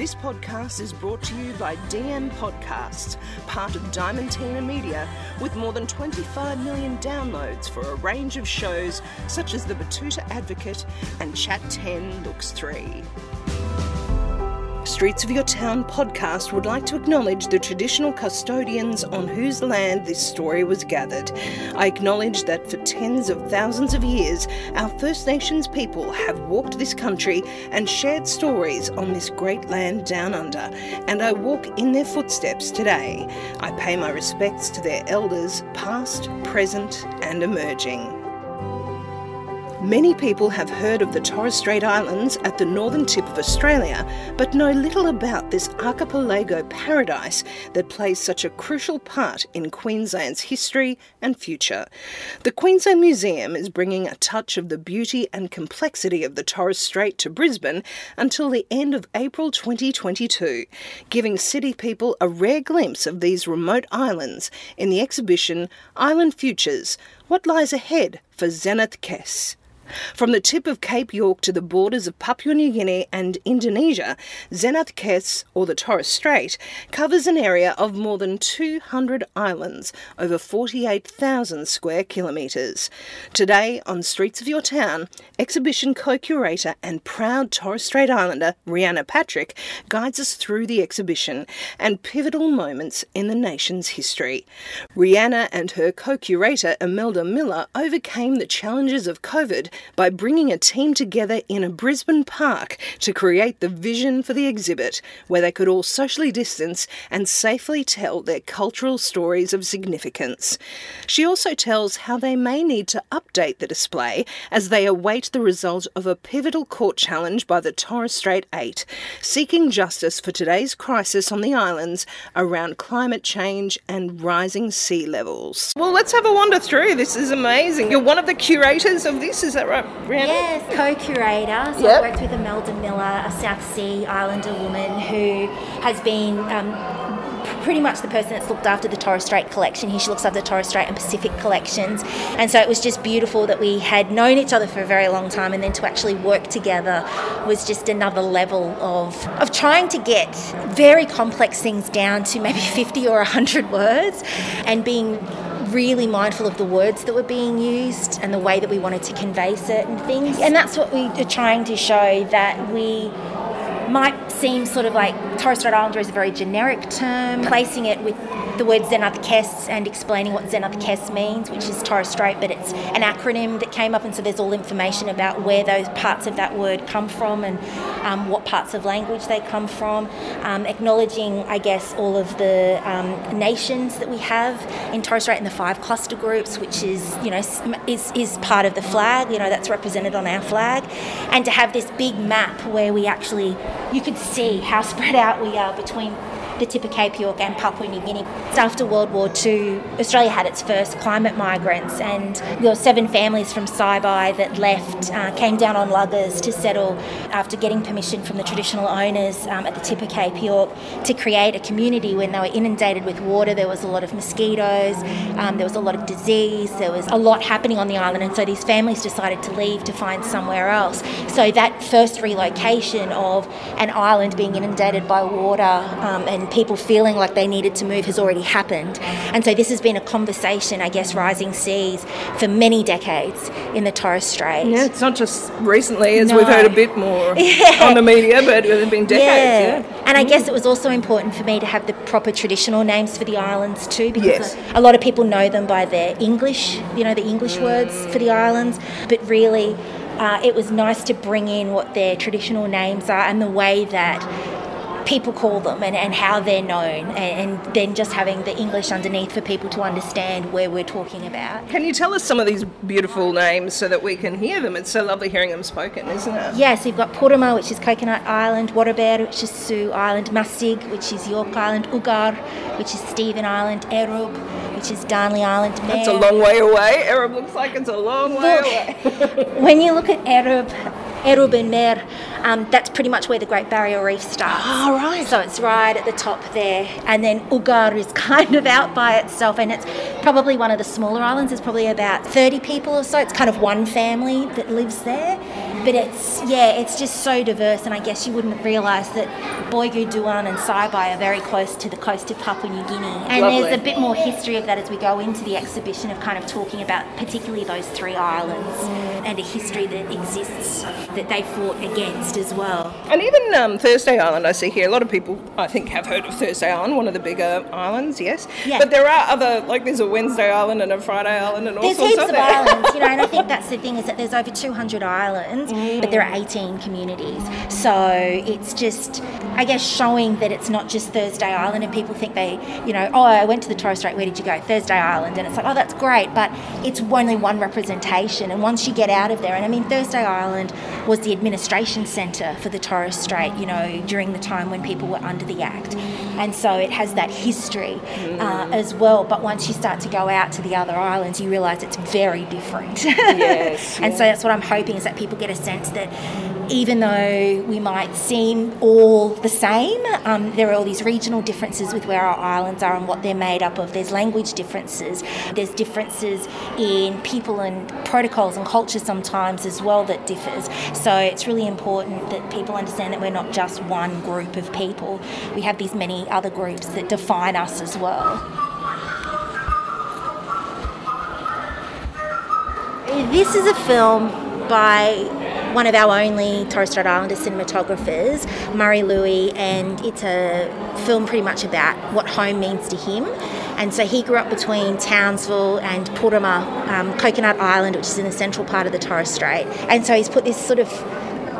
This podcast is brought to you by DM Podcasts, part of Diamantina Media, with more than 25 million downloads for a range of shows such as The Betoota Advocate and Chat 10 Looks 3. Streets of Your Town podcast would like to acknowledge the traditional custodians on whose land this story was gathered. I acknowledge that for tens of thousands of years, our First Nations people have walked this country and shared stories on this great land down under, and I walk in their footsteps today. I pay my respects to their elders, past, present, and emerging. Many people have heard of the Torres Strait Islands at the northern tip of Australia, but know little about this archipelago paradise that plays such a crucial part in Queensland's history and future. The Queensland Museum is bringing a touch of the beauty and complexity of the Torres Strait to Brisbane until the end of April 2022, giving city people a rare glimpse of these remote islands in the exhibition Island Futures What Lies Ahead for Zenadth Kes. From the tip of Cape York to the borders of Papua New Guinea and Indonesia, Zenadth Kes, or the Torres Strait, covers an area of more than 200 islands, over 48,000 square kilometres. Today, on Streets of Your Town, exhibition co curator and proud Torres Strait Islander Rhianna Patrick guides us through the exhibition and pivotal moments in the nation's history. Rhianna and her co curator Imelda Miller overcame the challenges of COVID by bringing a team together in a Brisbane park to create the vision for the exhibit, where they could all socially distance and safely tell their cultural stories of significance. She also tells how they may need to update the display as they await the result of a pivotal court challenge by the Torres Strait Eight, seeking justice for today's crisis on the islands around climate change and rising sea levels. Well, let's have a wander through. This is amazing. You're one of the curators of this, is that right, Rhianna? Yes, co-curator. So Yep. I worked with Imelda Miller, a South Sea Islander woman who has been um, pretty much the person that's looked after the Torres Strait collection. Here she looks after the Torres Strait and Pacific collections. And so it was just beautiful that we had known each other for a very long time and then to actually work together was just another level of, of trying to get very complex things down to maybe 50 or 100 words and being really mindful of the words that were being used and the way that we wanted to convey certain things. And that's what we are trying to show that we might seem sort of like Torres Strait Islander is a very generic term, placing it with the word Zenadth Kes and explaining what Zenadth Kes means, which is Torres Strait, but it's an acronym that came up, and so there's all information about where those parts of that word come from and um, what parts of language they come from. Um, acknowledging, I guess, all of the um, nations that we have in Torres Strait and the five cluster groups, which is, you know, is, is part of the flag, you know, that's represented on our flag. And to have this big map where we actually, you could see how spread out we are between the tip of Cape York and Papua New Guinea. After World War II, Australia had its first climate migrants, and there were seven families from Saibai that left, uh, came down on luggers to settle after getting permission from the traditional owners um, at the tip of Cape York to create a community when they were inundated with water. There was a lot of mosquitoes, um, there was a lot of disease, there was a lot happening on the island, and so these families decided to leave to find somewhere else. So that first relocation of an island being inundated by water um, and people feeling like they needed to move has already happened. And so this has been a conversation, I guess, rising seas for many decades in the Torres Strait. Yeah, it's not just recently, as No. we've heard a bit more on the media, but it's been decades. Yeah. And I guess it was also important for me to have the proper traditional names for the islands too, because Yes. a, a lot of people know them by their English, you know, the English words for the islands, but really. Uh, it was nice to bring in what their traditional names are and the way that people call them and, and how they're known, and, and then just having the English underneath for people to understand where we're talking about. Can you tell us some of these beautiful names so that we can hear them? It's so lovely hearing them spoken, isn't it? Yes, you've got Poruma, which is Coconut Island, Warraber, which is Sue Island, Masig, which is York Island, Ugar, which is Stephen Island, Erub, which is Darnley Island. It's a long way away. Erub looks like it's a long way away. when you look at Erub, Erub and Mer, um, that's pretty much where the Great Barrier Reef starts. Oh, right. So it's right at the top there. And then Ugar is kind of out by itself, and it's probably one of the smaller islands. There's probably about 30 people or so. It's kind of one family that lives there. But it's, yeah, it's just so diverse, and I guess you wouldn't realise that Boigu, Dauan, and Saibai are very close to the coast of Papua New Guinea. And Lovely. there's a bit more history of that as we go into the exhibition of kind of talking about particularly those three islands and a history that exists that they fought against as well. And even um, Thursday Island, I see here, a lot of people, I think, have heard of Thursday Island, one of the bigger islands, yes. Yeah. But there are other, like there's a Wednesday Island and a Friday Island and all There's sorts heaps of of islands, you know, and I think that's the thing is that there's over 200 islands, but there are 18 communities. So it's just, I guess, showing that it's not just Thursday Island, and people think they, you know, oh, I went to the Torres Strait, where did you go? Thursday Island, and it's like, oh, that's great, but it's only one representation, and once you get out of there, and I mean, Thursday Island was the administration centre for the Torres Strait, you know, during the time when people were under the Act, and so it has that history uh, as well. But once you start to go out to the other islands, you realise it's very different. Yes, and so that's what I'm hoping is that people get a sense that even though we might seem all the same, um, there are all these regional differences with where our islands are and what they're made up of. There's language differences, there's differences in people and protocols and culture sometimes as well that differs. So it's really important that people understand that we're not just one group of people. We have these many other groups that define us as well. This is a film by one of our only Torres Strait Islander cinematographers, Murray Lui, and it's a film pretty much about what home means to him. And so he grew up between Townsville and Poruma, um, Coconut Island, which is in the central part of the Torres Strait. And so he's put this sort of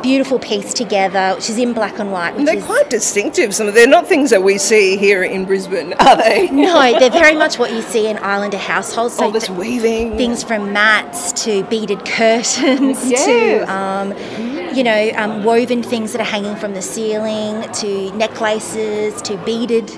beautiful piece together, which is in black and white. They're is, quite distinctive. Some of they're not things that we see here in Brisbane, are they? no, they're very much what you see in Islander households. So All this th- weaving. things from mats to beaded curtains Yes. to um, you know um, woven things that are hanging from the ceiling to necklaces to beaded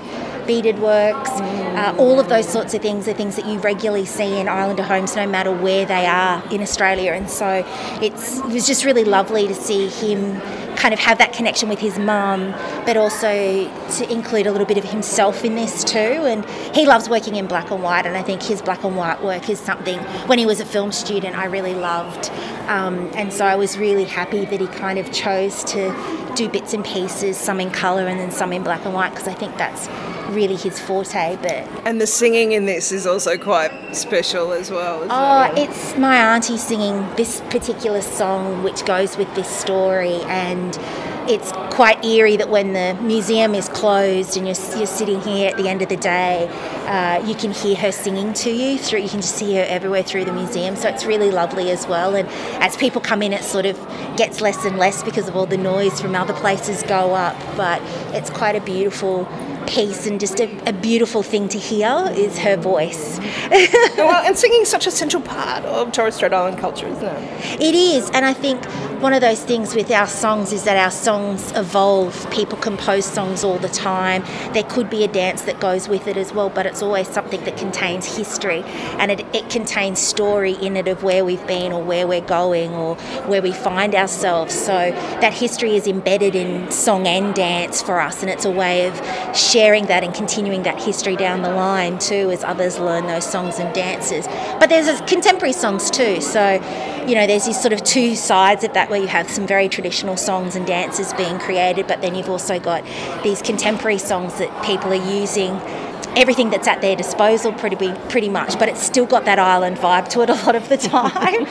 beaded works uh, all of those sorts of things are things that you regularly see in islander homes no matter where they are in australia and so it's it was just really lovely to see him kind of have that connection with his mum, but also to include a little bit of himself in this too. And he loves working in black and white, and I think his black and white work is something when he was a film student I really loved. Um, and so I was really happy that he kind of chose to do bits and pieces, some in colour and then some in black and white, because I think that's really his forte. But And the singing in this is also quite special as well. Isn't Oh, it? it's my auntie singing this particular song, which goes with this story, and it's quite eerie that when the museum is closed and you're, you're sitting here at the end of the day, uh, you can hear her singing to you through. You can just see her everywhere through the museum, so it's really lovely as well. And as people come in, it sort of gets less and less because of all the noise from other places go up, but it's quite a beautiful piece and just a, a beautiful thing to hear is her voice. well, and singing is such a central part of Torres Strait Island culture, isn't it? It is, and I think one of those things with our songs is that our songs evolve. People compose songs all the time. There could be a dance that goes with it as well, but it's always something that contains history and it, it contains story in it of where we've been or where we're going or where we find ourselves. So that history is embedded in song and dance for us, and it's a way of sharing that and continuing that history down the line too as others learn those songs and dances. But there's contemporary songs too, so you know there's these sort of two sides of that where you have some very traditional songs and dances being created, but then you've also got these contemporary songs that people are using everything that's at their disposal pretty pretty much but it's still got that island vibe to it a lot of the time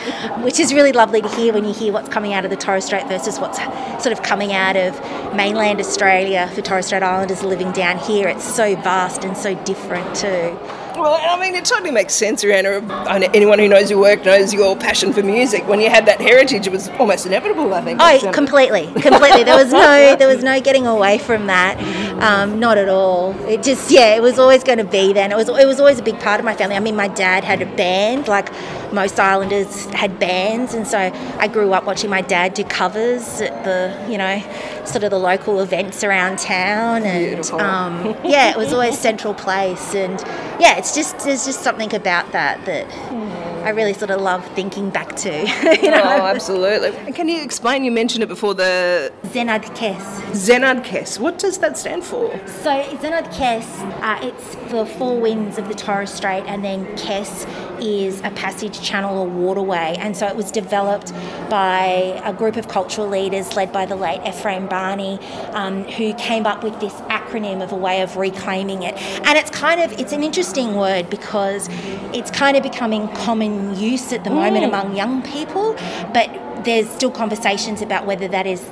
which is really lovely to hear when you hear what's coming out of the Torres Strait versus what's sort of coming out of mainland Australia for Torres Strait Islanders living down here. It's so vast and so different too Well, I mean, it totally makes sense, Rhianna. Anyone who knows your work knows your passion for music. When you had that heritage, it was almost inevitable, I think. Oh, completely, completely. There was no, there was no getting away from that. Um, not at all. It just, yeah, it was always going to be then. It was, it was always a big part of my family. I mean, my dad had a band, like most Islanders had bands, and so I grew up watching my dad do covers at the, you know, sort of the local events around town, and um, yeah, it was always central place, and yeah, it's just there's just something about that that. Hmm. I really sort of love thinking back to. you know? Oh, absolutely. And can you explain? You mentioned it before the Zenadth Kes. Zenadth Kes. What does that stand for? So Zenadth Kes, uh, it's the four winds of the Torres Strait, and then Kes is a passage channel or waterway. And so it was developed by a group of cultural leaders led by the late Ephraim Bani, um, who came up with this acronym of a way of reclaiming it. And it's kind of it's an interesting word because it's kind of becoming common in use at the moment mm. among young people, but there's still conversations about whether that is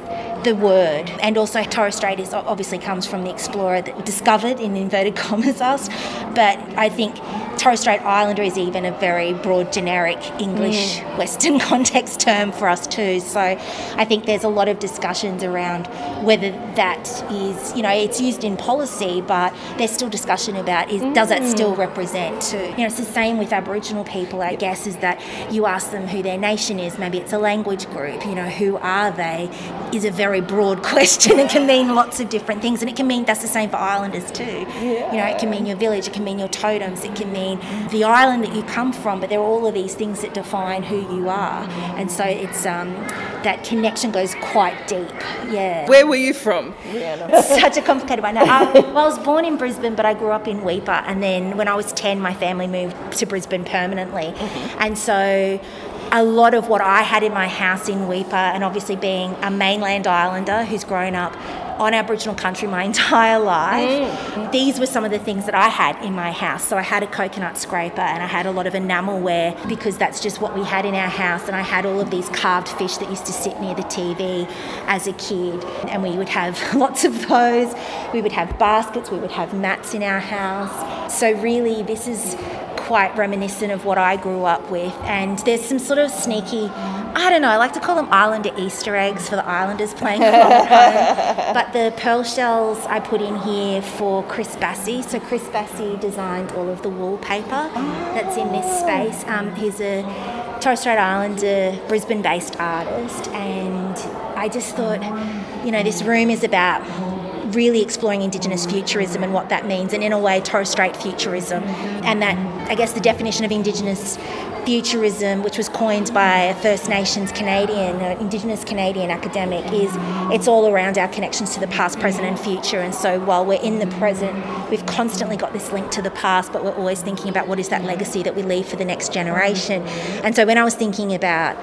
the word. And also, Torres Strait is obviously comes from the explorer that discovered in inverted commas us. But I think Torres Strait Islander is even a very broad, generic English mm. Western context term for us too. So I think there's a lot of discussions around whether that is, you know, it's used in policy, but there's still discussion about is mm. does that still represent too? You know, it's the same with Aboriginal people, I guess, is that you ask them who their nation is. Maybe it's a language group. You know, who are they? Is a very broad question. It can mean lots of different things, and it can mean that's the same for Islanders too. Yeah. You know, it can mean your village, it can mean your totems, it can mean mean the island that you come from, but there are all of these things that define who you are. And so it's um, that connection goes quite deep. Yeah. Where were you from? Such a complicated one. I, well, I was born in Brisbane, but I grew up in Weipa. And then when I was 10, my family moved to Brisbane permanently. Mm-hmm. And so a lot of what I had in my house in Weipa, and obviously being a mainland islander who's grown up on Aboriginal country my entire life, mm. these were some of the things that I had in my house. So I had a coconut scraper and I had a lot of enamelware because that's just what we had in our house. And I had all of these carved fish that used to sit near the TV as a kid. And we would have lots of those. We would have baskets, we would have mats in our house. So, really, this is quite reminiscent of what I grew up with. And there's some sort of sneaky, I don't know, I like to call them Islander Easter eggs for the Islanders playing at home. But the pearl shells I put in here for Chris Bassi. So Chris Bassi designed all of the wallpaper that's in this space. Um, he's a Torres Strait Islander, Brisbane based artist. And I just thought, you know, this room is about really exploring Indigenous futurism and what that means, and in a way, Torres Strait futurism. And that, I guess, the definition of Indigenous futurism, which was coined by a First Nations Canadian, an Indigenous Canadian academic, is it's all around our connections to the past, present, and future. And so while we're in the present, we've constantly got this link to the past, but we're always thinking about what is that legacy that we leave for the next generation. And so when I was thinking about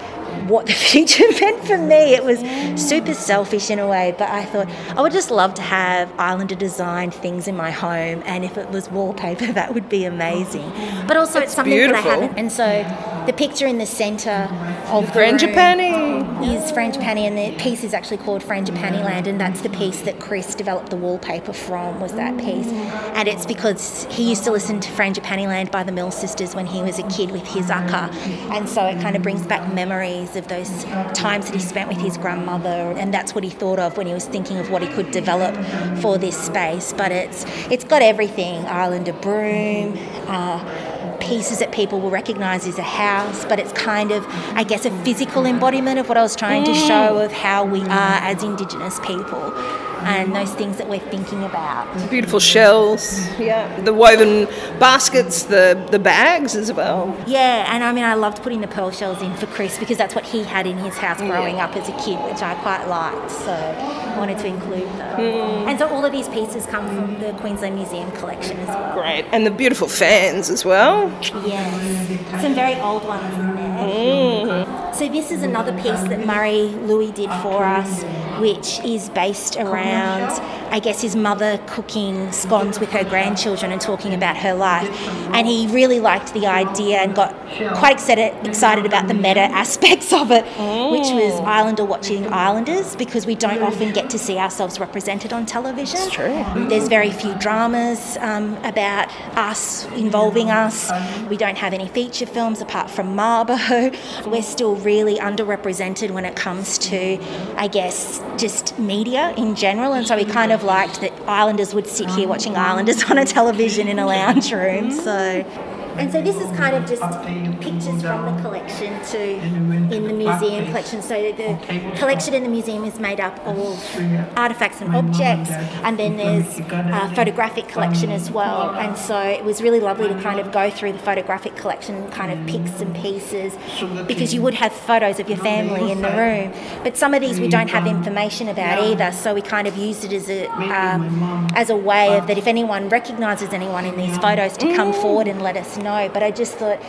what the future meant for me, it was super selfish in a way, but I thought I would just love to have Islander designed things in my home, and if it was wallpaper, that would be amazing. But also, it's something beautiful. that I haven't, and so the picture in the centre of Frangipani is Frangipani, and the piece is actually called Frangipani Land, and that's the piece that Chris developed the wallpaper from. Was that piece, and it's because he used to listen to Frangipani Land by the Mills Sisters when he was a kid with his akka, and so it kind of brings back memories of those times that he spent with his grandmother, and that's what he thought of when he was thinking of what he could develop for this space. But it's it's got everything: Islander broom. Uh, pieces that people will recognise as a house, but it's kind of, I guess, a physical embodiment of what I was trying to mm. show of how we are as Indigenous people and those things that we're thinking about. Beautiful shells, yeah. The woven baskets, the, the bags as well. Yeah, and I mean, I loved putting the pearl shells in for Chris because that's what he had in his house growing yeah. up as a kid, which I quite liked. So I wanted to include them. Mm. And so all of these pieces come from the Queensland Museum collection as well. Great, and the beautiful fans as well. Yes, some very old ones in there. Mm. So this is another piece that Murray Lui did for us which is based around, I guess, his mother cooking scones with her grandchildren and talking about her life. And he really liked the idea and got quite excited, excited about the meta aspects of it, which was Oh. Islander watching Islanders, because we don't often get to see ourselves represented on television. It's true. There's very few dramas um, about us involving us. We don't have any feature films apart from Mabo. We're still really underrepresented when it comes to, I guess, just media in general. And so we kind of liked that Islanders would sit here oh. watching Islanders on a television in a lounge room. So. And so this is kind of just pictures from the collection to in the museum collection. So the collection in the museum is made up of artifacts and objects, and then there's a photographic collection as well. And so it was really lovely to kind of go through the photographic collection, and kind of pick some pieces, because you would have photos of your family in the room. But some of these we don't have information about either, so we kind of used it as a um, as a way of that if anyone recognises anyone in these photos to come forward and let us know. But I just thought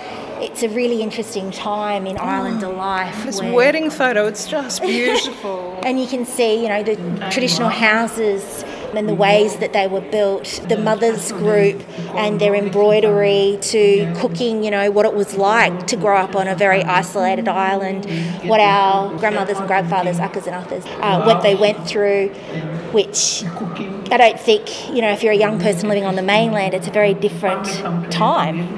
it's a really interesting time in mm. Islander life. This where- wedding photo, it's just beautiful. and you can see, you know, the traditional houses and the mm-hmm. ways that they were built, the mm, mothers group and their embroidery to cooking, you know, what it was like to grow up on a very isolated island, what our grandmothers and grandfathers, uncles and uthers, uh, what they went through, which I don't think, you know, if you're a young person living on the mainland, it's a very different time.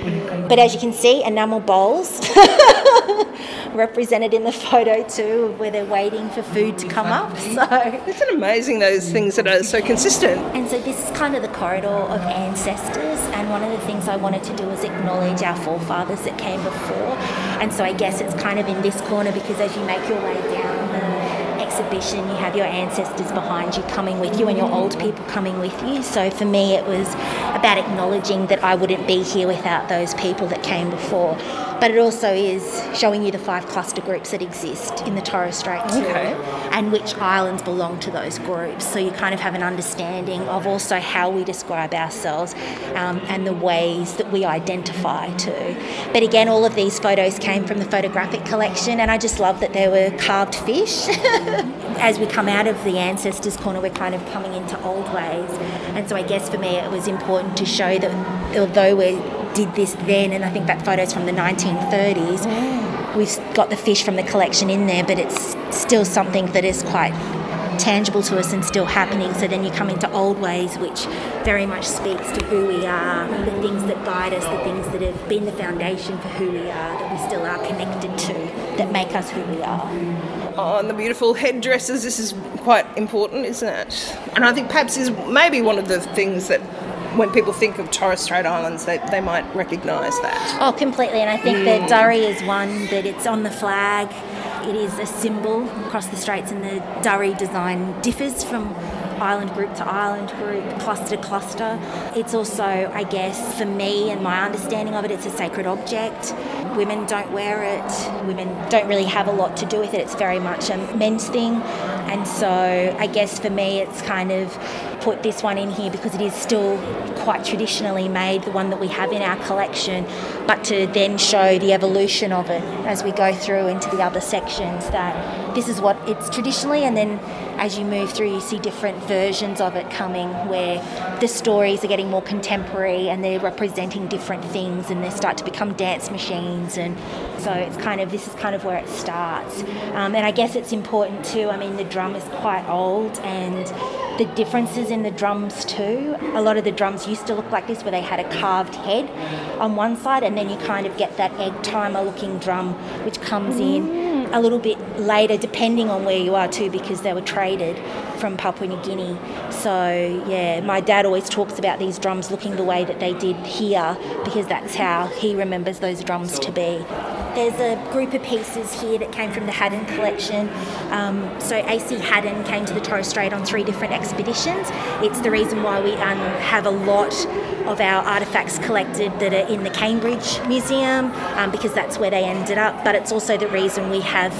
But as you can see, enamel bowls represented in the photo too, where they're waiting for food to come up. So, Isn't it amazing those things that are so consistent? and so this is kind of the corridor of ancestors. And one of the things I wanted to do was acknowledge our forefathers that came before. And so I guess it's kind of in this corner because as you make your way down the exhibition, you have your ancestors behind you coming with you and your old people coming with you. So for me, it was about acknowledging that I wouldn't be here without those people that came before. But it also is showing you the five cluster groups that exist in the Torres Strait too, Okay. and which islands belong to those groups. So you kind of have an understanding of also how we describe ourselves um, and the ways that we identify too. But again, all of these photos came from the photographic collection, and I just love that there were carved fish. As we come out of the ancestors corner, we're kind of coming into old ways, and so I guess for me it was important to show that although we did this then, and I think that photo's from the 1930s. We've got the fish from the collection in there, but it's still something that is quite tangible to us and still happening. So then you come into old ways, which very much speaks to who we are, the things that guide us, the things that have been the foundation for who we are, that we still are connected to, that make us who we are. Oh, and the beautiful headdresses. This is quite important, isn't it? And I think perhaps is maybe one of the things that when people think of Torres Strait Islands, they, they might recognise that. Oh, completely. And I think that mm. Dhari is one that it's on the flag. It is a symbol across the straits, and the Dhari design differs from island group to island group, cluster to cluster. It's also, I guess, for me and my understanding of it, it's a sacred object. Women don't wear it. Women don't really have a lot to do with it. It's very much a men's thing. And so I guess for me, it's kind of put this one in here because it is still quite traditionally made, the one that we have in our collection, but to then show the evolution of it as we go through into the other sections that this is what it's traditionally, and then as you move through, you see different versions of it coming where the stories are getting more contemporary and they're representing different things and they start to become dance machines. And so it's kind of, this is kind of where it starts. Um, and I guess it's important too, I mean, the drum is quite old and the differences in the drums too. A lot of the drums used to look like this, where they had a carved head on one side, and then you kind of get that egg timer looking drum, which comes in a little bit later, depending on where you are too, because they were traded from Papua New Guinea. So yeah, my dad always talks about these drums looking the way that they did here, because that's how he remembers those drums to be. There's a group of pieces here that came from the Haddon collection. Um, so AC Haddon came to the Torres Strait on three different expeditions. It's the reason why we um, have a lot of our artefacts collected that are in the Cambridge Museum um, because that's where they ended up. But it's also the reason we have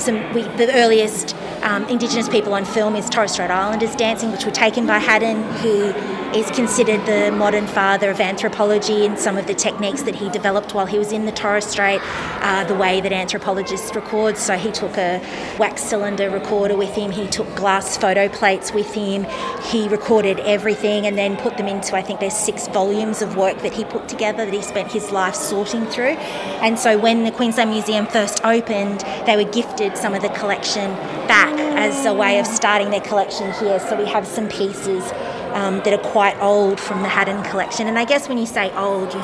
some. We, the earliest um, Indigenous people on film is Torres Strait Islanders dancing, which were taken by Haddon, who is considered the modern father of anthropology and some of the techniques that he developed while he was in the Torres Strait, uh, the way that anthropologists record. So he took a wax cylinder recorder with him, he took glass photo plates with him, he recorded everything and then put them into, I think there's six volumes of work that he put together that he spent his life sorting through. And so when the Queensland Museum first opened, they were gifted some of the collection back as a way of starting their collection here. So we have some pieces um, that are quite old from the Haddon collection. And I guess when you say old, you,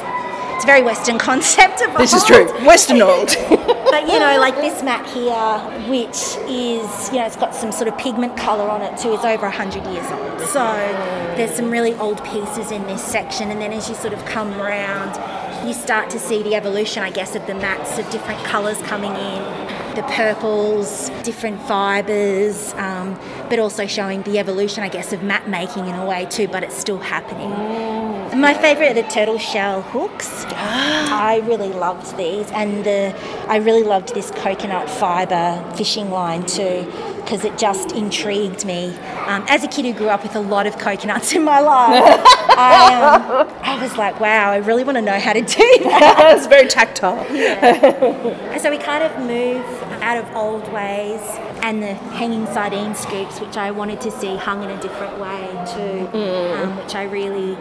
it's a very Western concept of This old. is true. Western old. But you know, like this mat here, which is, you know, it's got some sort of pigment colour on it too, it's over 100 years old. So there's some really old pieces in this section. And then as you sort of come around, you start to see the evolution, I guess, of the mats of different colours coming in, the purples, different fibres, um, but also showing the evolution, I guess, of map making in a way too, but it's still happening. My favourite are the turtle shell hooks. I really loved these, and the, I really loved this coconut fibre fishing line too, because it just intrigued me. Um, as a kid who grew up with a lot of coconuts in my life, I, um, I was like, wow, I really want to know how to do that. it's very tactile. And so we kind of move out of old ways and the hanging sardine scoops, which I wanted to see hung in a different way too, um, which I really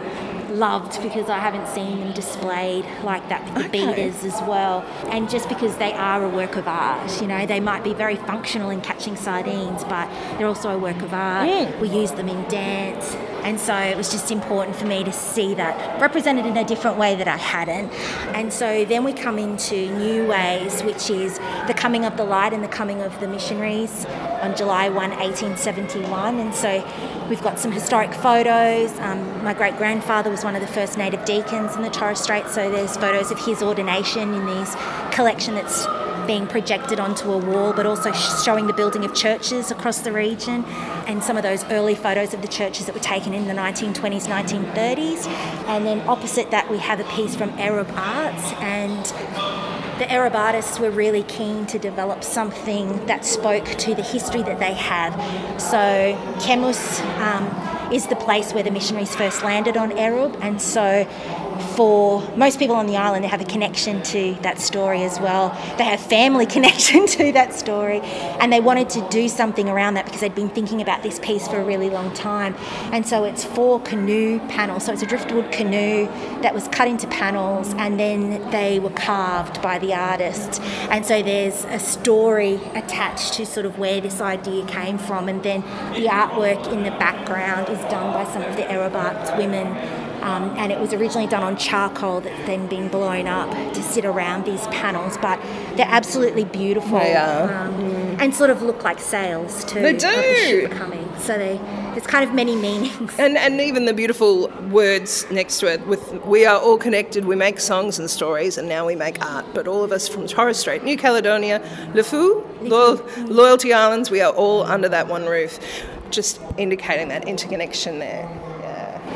loved because I haven't seen them displayed like that with the Okay. beaters as well. And just because they are a work of art, you know, they might be very functional in catching sardines, but they're also a work of art. We use them in dance. And so it was just important for me to see that represented in a different way that I hadn't. And so then we come into new ways, which is the coming of the light and the coming of the missionaries on July 1, 1871. And so we've got some historic photos. Um, my great grandfather was one of the first native deacons in the Torres Strait, so there's photos of his ordination in this collection that's being projected onto a wall, but also showing the building of churches across the region and some of those early photos of the churches that were taken in the 1920s, 1930s. And then opposite that, we have a piece from Erub Arts and the Erub artists were really keen to develop something that spoke to the history that they have. So Kemus um, is the place where the missionaries first landed on Erub, and so for most people on the island, they have a connection to that story as well. They have family connection to that story, and they wanted to do something around that because they'd been thinking about this piece for a really long time. And so it's four canoe panels. So it's a driftwood canoe that was cut into panels, and then they were carved by the artist. And so there's a story attached to sort of where this idea came from, and then the artwork in the background is done by some of the Erub women. Um, and it was originally done on charcoal that's then been blown up to sit around these panels, but they're absolutely beautiful They are. um, and sort of look like sails too. They the do. ship coming. So they, there's kind of many meanings. And, and even the beautiful words next to it with we are all connected, we make songs and stories, and now we make art. But all of us from Torres Strait, New Caledonia, Lifou, Loyal, Loyalty Islands, we are all under that one roof, just indicating that interconnection there.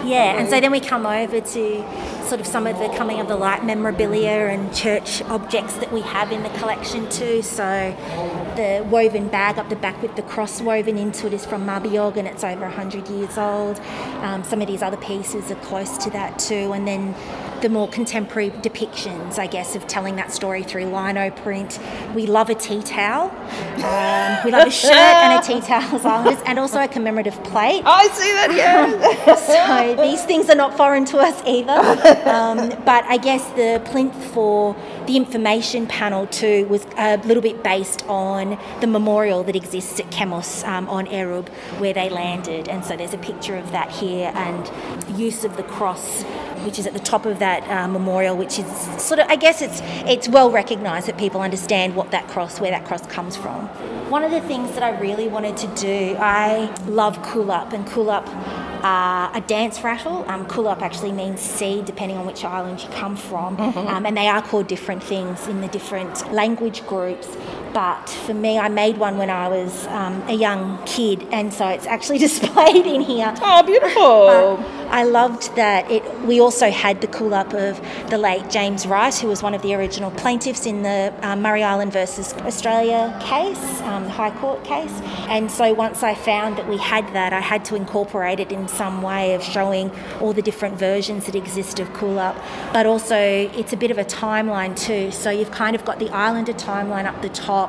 Yeah. And so then we come over to sort of some of the coming of the light memorabilia and church objects that we have in the collection too. So the woven bag up the back with the cross woven into it is from Mabuiag and it's over 100 years old. Um, some of these other pieces are close to that too. And then the more contemporary depictions, I guess, of telling that story through lino print. We love a tea towel. Um, we love a shirt and a tea towel as Islanders, and also a commemorative plate. I see that, yeah. So these things are not foreign to us either. Um, but I guess the plinth for the information panel too was a little bit based on the memorial that exists at Kemus um, on Erub where they landed. And so there's a picture of that here and use of the cross, which is at the top of that uh, memorial, which is sort of, I guess it's, it's well recognised that people understand what that cross, where that cross comes from. One of the things that I really wanted to do, I love Kulap, and Kulap uh, a dance rattle. Um, Kulop actually means seed, depending on which island you come from, um, and they are called different things in the different language groups. But for me, I made one when I was um, a young kid, and so it's actually displayed in here. Oh, beautiful. I loved that it. We also had the Kulap of the late James Wright, who was one of the original plaintiffs in the um, Murray Island versus Australia case, um, High Court case. And so once I found that we had that, I had to incorporate it in some way of showing all the different versions that exist of Kulap. But also, it's a bit of a timeline too. So you've kind of got the Islander timeline up the top,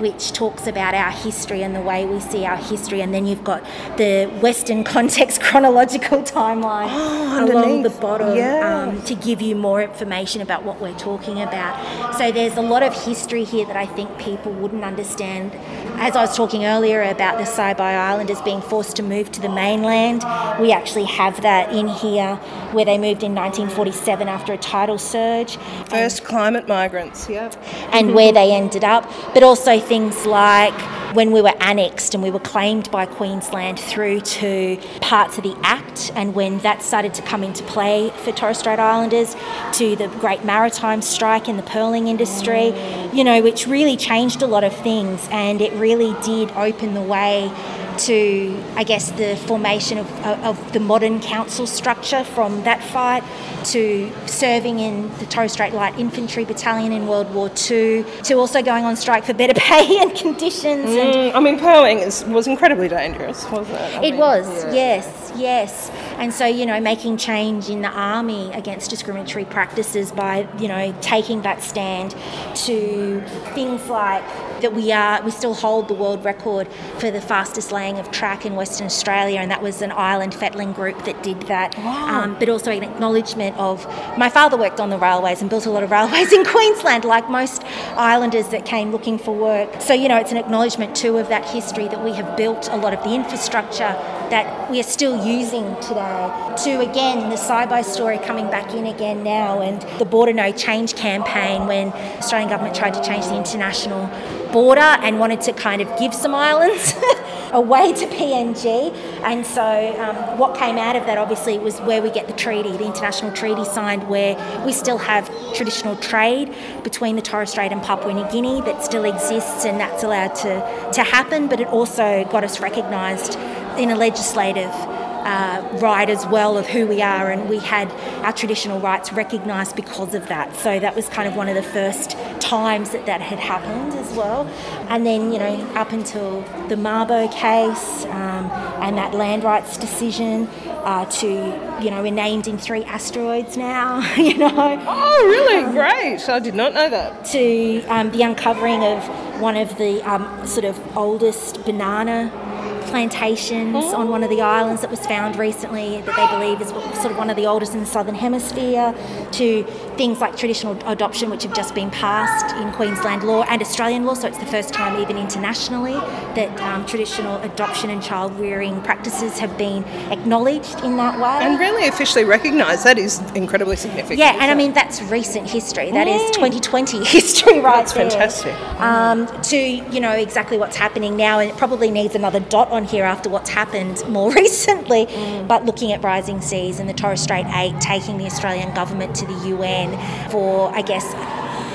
which talks about our history and the way we see our history, and then you've got the Western context chronological timeline oh, along the bottom yeah. um, to give you more information about what we're talking about. So there's a lot of history here that I think people wouldn't understand. As I was talking earlier about the Saibai Islanders being forced to move to the mainland, we actually have that in here where they moved in 1947 after a tidal surge. First climate migrants, yeah. And where they ended up, but also things like when we were annexed and we were claimed by Queensland through to parts of the Act, and when that started to come into play for Torres Strait Islanders, to the Great Maritime Strike in the pearling industry, you know, which really changed a lot of things, and it really did open the way to, I guess, the formation of, of the modern council structure from that fight to serving in the Torres Strait Light Infantry Battalion in World War II, to also going on strike for better pay and conditions. Mm, and I mean, pearling is, was incredibly dangerous, wasn't it? I it mean, was, yeah. yes, yes. And so, you know, making change in the army against discriminatory practices by, you know, taking that stand to things like that we are we still hold the world record for the fastest laying of track in Western Australia, and that was an island fettling group that did that. Wow. Um, but also an acknowledgement of my father worked on the railways and built a lot of railways in Queensland, like most islanders that came looking for work. So you know, it's an acknowledgement too of that history that we have built a lot of the infrastructure that we are still using today. To again the Saibai story coming back in again now, and the Border No Change campaign when Australian government tried to change the international border and wanted to kind of give some islands away to PNG. And so, um, what came out of that obviously was where we get the treaty, the international treaty signed, where we still have traditional trade between the Torres Strait and Papua New Guinea that still exists, and that's allowed to, to happen. But it also got us recognised in a legislative uh, right as well of who we are, and we had our traditional rights recognised because of that. So that was kind of one of the first times that that had happened as well. And then, you know, up until the Mabo case um, and that land rights decision. Uh, to you know, we're named in three asteroids now. You know. Oh, really? Great! I did not know that. To um, the uncovering of one of the um, sort of oldest banana plantations Oh. on one of the islands that was found recently that they believe is sort of one of the oldest in the southern hemisphere to things like traditional adoption which have just been passed in Queensland law and Australian law so it's the first time even internationally that um, traditional adoption and child rearing practices have been acknowledged in that way And really officially recognised. That is incredibly significant. yeah, and I mean that's recent history. That is 2020 history, right That's there. fantastic. Um, to you know exactly what's happening now, and it probably needs another dot on here after what's happened more recently. Mm. But looking at rising seas and the Torres Strait Eight taking the Australian government to the UN for, I guess.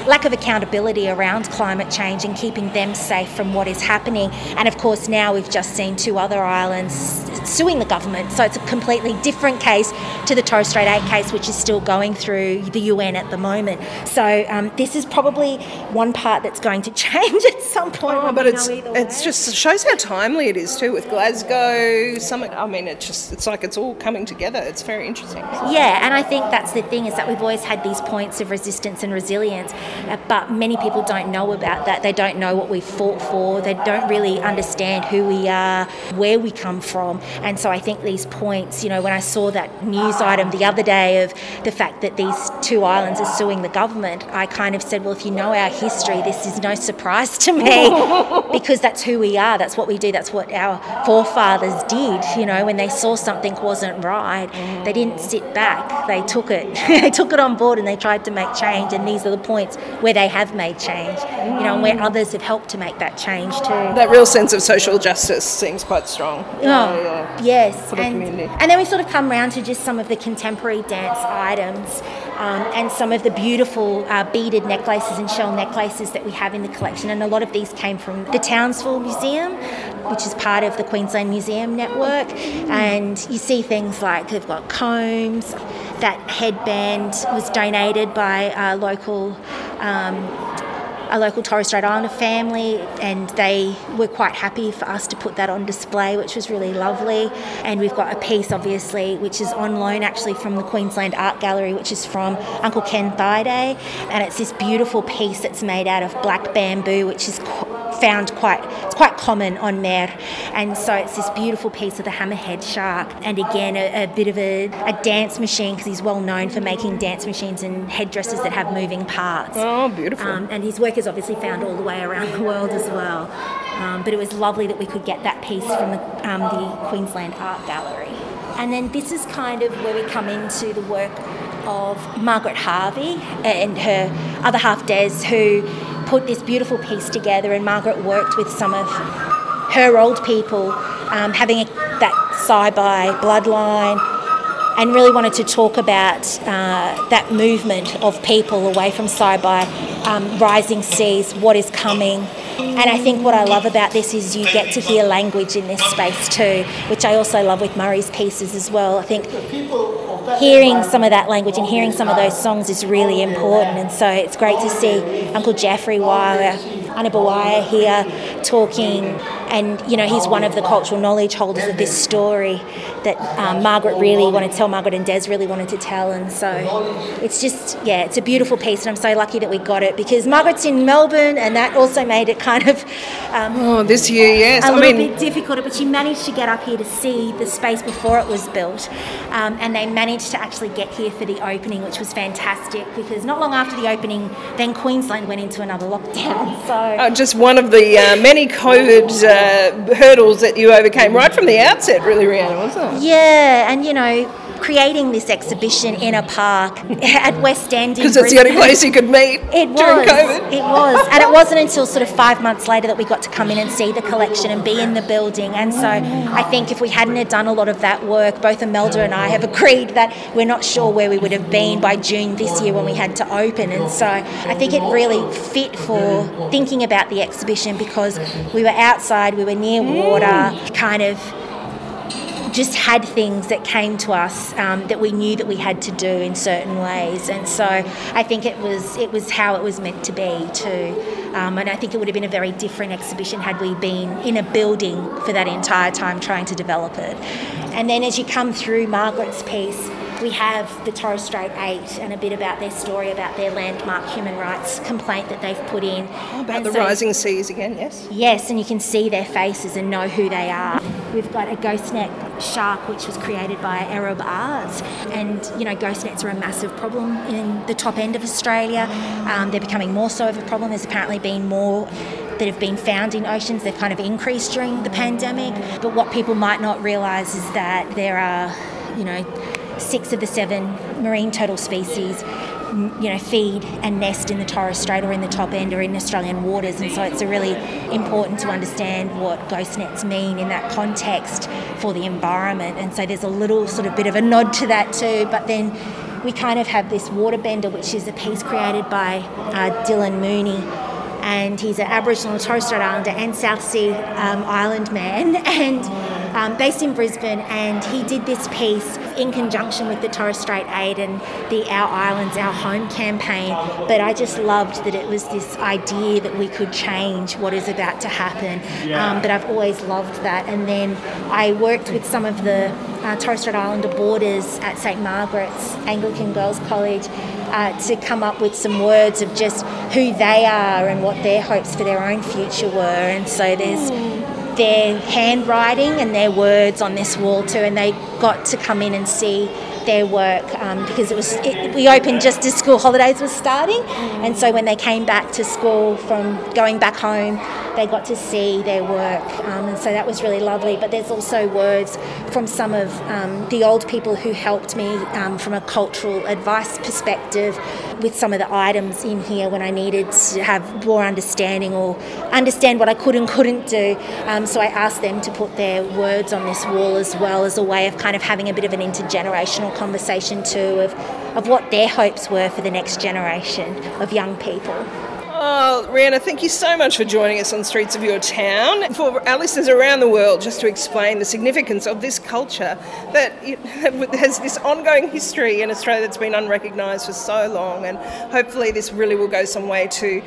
Lack of accountability around climate change and keeping them safe from what is happening. And of course, now we've just seen two other islands suing the government. So it's a completely different case to the Torres Strait 8 case, which is still going through the UN at the moment. So um, this is probably one part that's going to change at some point. Oh, but it's it's just shows how timely it is too with Glasgow. Summit. I mean, it just it's like it's all coming together. It's very interesting. Yeah, and I think that's the thing is that we've always had these points of resistance and resilience, Uh, but many people don't know about that. They don't know what we fought for. They don't really understand who we are, where we come from, and so I think these points. You know, when I saw that news item the other day of the fact that these two islands are suing the government, I kind of said, well, if you know our history, this is no surprise to me because that's who we are. That's what we do. That's what our forefathers did. You know, when they saw something wasn't right, they didn't sit back. They took it. they took it on board and they tried to make change. And these are the points where they have made change. You know, and where others have helped to make that change too. That real sense of social justice seems quite strong. Oh, Yeah, yes. For the and, community. and then we sort of come round to just some of the contemporary dance items um, and some of the beautiful uh, beaded necklaces and shell necklaces that we have in the collection. And a lot of these came from the Townsville Museum. which is part of the Queensland Museum Network. And you see things like they've got combs, that headband was donated by a local. Um, a local Torres Strait Islander family, and they were quite happy for us to put that on display, which was really lovely. And we've got a piece, obviously, which is on loan actually from the Queensland Art Gallery, which is from Uncle Ken Thaiday, and it's this beautiful piece that's made out of black bamboo, which is found quite it's quite common on Mer, and so it's this beautiful piece of the hammerhead shark, and again a, a bit of a, a dance machine because he's well known for making dance machines and headdresses that have moving parts. Oh, beautiful! Um, and his work is obviously found all the way around the world as well. Um, but it was lovely that we could get that piece from the, um, the Queensland Art Gallery. And then this is kind of where we come into the work of Margaret Harvey and her other half Des, who put this beautiful piece together, and Margaret worked with some of her old people, um, having a, that Saibai bloodline, and really wanted to talk about uh, that movement of people away from Saibai, um, rising seas, what is coming. And I think what I love about this is you get to hear language in this space too, which I also love with Murray's pieces as well. I think hearing some of that language and hearing some of those songs is really important. And so it's great to see Uncle Jeffrey Wire, Anna Bawaya here talking and you know he's one of the cultural knowledge holders of this story that um, Margaret really wanted to tell, Margaret and Des really wanted to tell, and so it's just yeah, it's a beautiful piece, and I'm so lucky that we got it because Margaret's in Melbourne, and that also made it kind of um, oh this year, yes, a I little mean... bit difficult, but she managed to get up here to see the space before it was built, um, and they managed to actually get here for the opening, which was fantastic because not long after the opening, then Queensland went into another lockdown. So oh, just one of the uh, many COVID. Uh, uh, hurdles that you overcame right from the outset, really, Rhianna, wasn't it? Yeah, and you know, creating this exhibition in a park at West End because it's the only place you could meet it was, during COVID. It was, and it wasn't until sort of five months later that we got to come in and see the collection and be in the building. And so I think if we hadn't have done a lot of that work, both Imelda and I have agreed that we're not sure where we would have been by June this year when we had to open. And so I think it really fit for thinking about the exhibition because we were outside, we were near water, mm. kind of just had things that came to us um, that we knew that we had to do in certain ways, and so I think it was it was how it was meant to be too. Um, and I think it would have been a very different exhibition had we been in a building for that entire time trying to develop it. And then as you come through Margaret's piece, we have the Torres Strait Eight and a bit about their story about their landmark human rights complaint that they've put in. Oh, about and the so, rising seas again, yes? Yes, and you can see their faces and know who they are. We've got a ghost net shark which was created by Erub Arts, and you know, ghost nets are a massive problem in the top end of Australia. Um, they're becoming more so of a problem. There's apparently been more that have been found in oceans. They've kind of increased during the pandemic. But what people might not realise is that there are, you know, six of the seven marine turtle species you know, feed and nest in the Torres Strait or in the top end or in Australian waters. And so it's a really important to understand what ghost nets mean in that context for the environment. And so there's a little sort of bit of a nod to that too. But then we kind of have this water bender, which is a piece created by uh, Dylan Mooney and he's an Aboriginal Torres Strait Islander and South Sea um, Island man, and um, based in Brisbane. And he did this piece in conjunction with the Torres Strait Eight and the Our Islands, Our Home campaign. But I just loved that it was this idea that we could change what is about to happen. Um, but I've always loved that. And then I worked with some of the uh, Torres Strait Islander boarders at St Margaret's Anglican Girls College uh, to come up with some words of just who they are and what their hopes for their own future were. And so there's their handwriting and their words on this wall too, and they got to come in and see their work um, because it was it, we opened just as school holidays was starting, and so when they came back to school from going back home, they got to see their work, um, and so that was really lovely. But there's also words from some of um, the old people who helped me um, from a cultural advice perspective with some of the items in here when I needed to have more understanding or understand what I could and couldn't do. Um, so I asked them to put their words on this wall as well as a way of kind of having a bit of an intergenerational conversation too of, of what their hopes were for the next generation of young people. Oh, Rhianna, thank you so much for joining us on Streets of Your Town. For our listeners around the world, just to explain the significance of this culture that has this ongoing history in Australia that's been unrecognised for so long, and hopefully this really will go some way to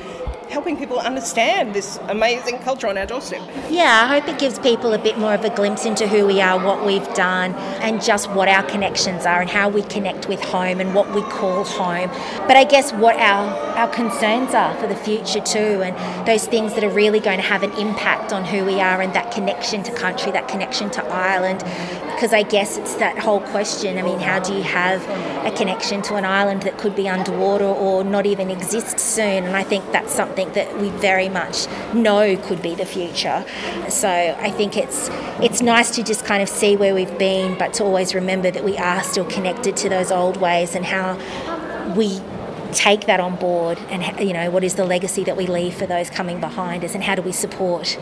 helping people understand this amazing culture on our doorstep. Yeah, I hope it gives people a bit more of a glimpse into who we are, what we've done, and just what our connections are and how we connect with home and what we call home. But I guess what our, our concerns are for the future too, and those things that are really going to have an impact on who we are and that connection to country, that connection to Ireland. Because I guess it's that whole question I mean, how do you have a connection to an island that could be underwater or not even exist soon? And I think that's something that we very much know could be the future. So I think it's it's nice to just kind of see where we've been, but to always remember that we are still connected to those old ways and how we take that on board and you know what is the legacy that we leave for those coming behind us and how do we support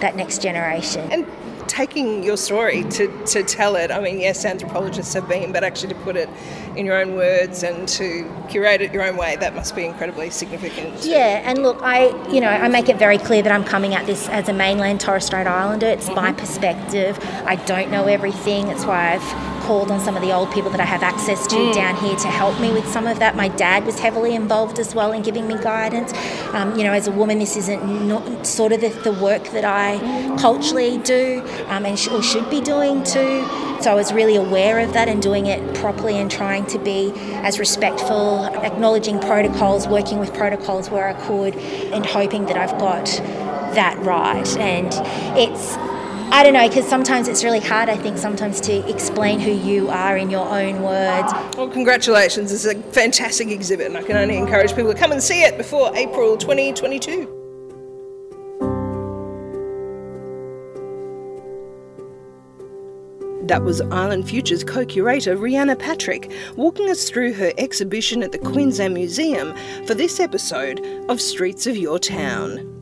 that next generation and taking your story to, to tell it. I mean, yes, anthropologists have been, but actually to put it in your own words and to curate it your own way, that must be incredibly significant. Yeah, and look, I, you know, I make it very clear that I'm coming at this as a mainland Torres Strait Islander. It's mm-hmm. my perspective. I don't know everything. That's why I've called on some of the old people that I have access to mm. down here to help me with some of that. My dad was heavily involved as well in giving me guidance. Um, you know, as a woman, this isn't not sort of the, the work that I culturally do um, and sh- or should be doing too. So I was really aware of that and doing it properly and trying to be as respectful, acknowledging protocols, working with protocols where I could, and hoping that I've got that right. And it's I don't know, because sometimes it's really hard, I think, sometimes to explain who you are in your own words. Well, congratulations. It's a fantastic exhibit, and I can only encourage people to come and see it before April 2022. That was Island Futures co curator Rhianna Patrick walking us through her exhibition at the Queensland Museum for this episode of Streets of Your Town.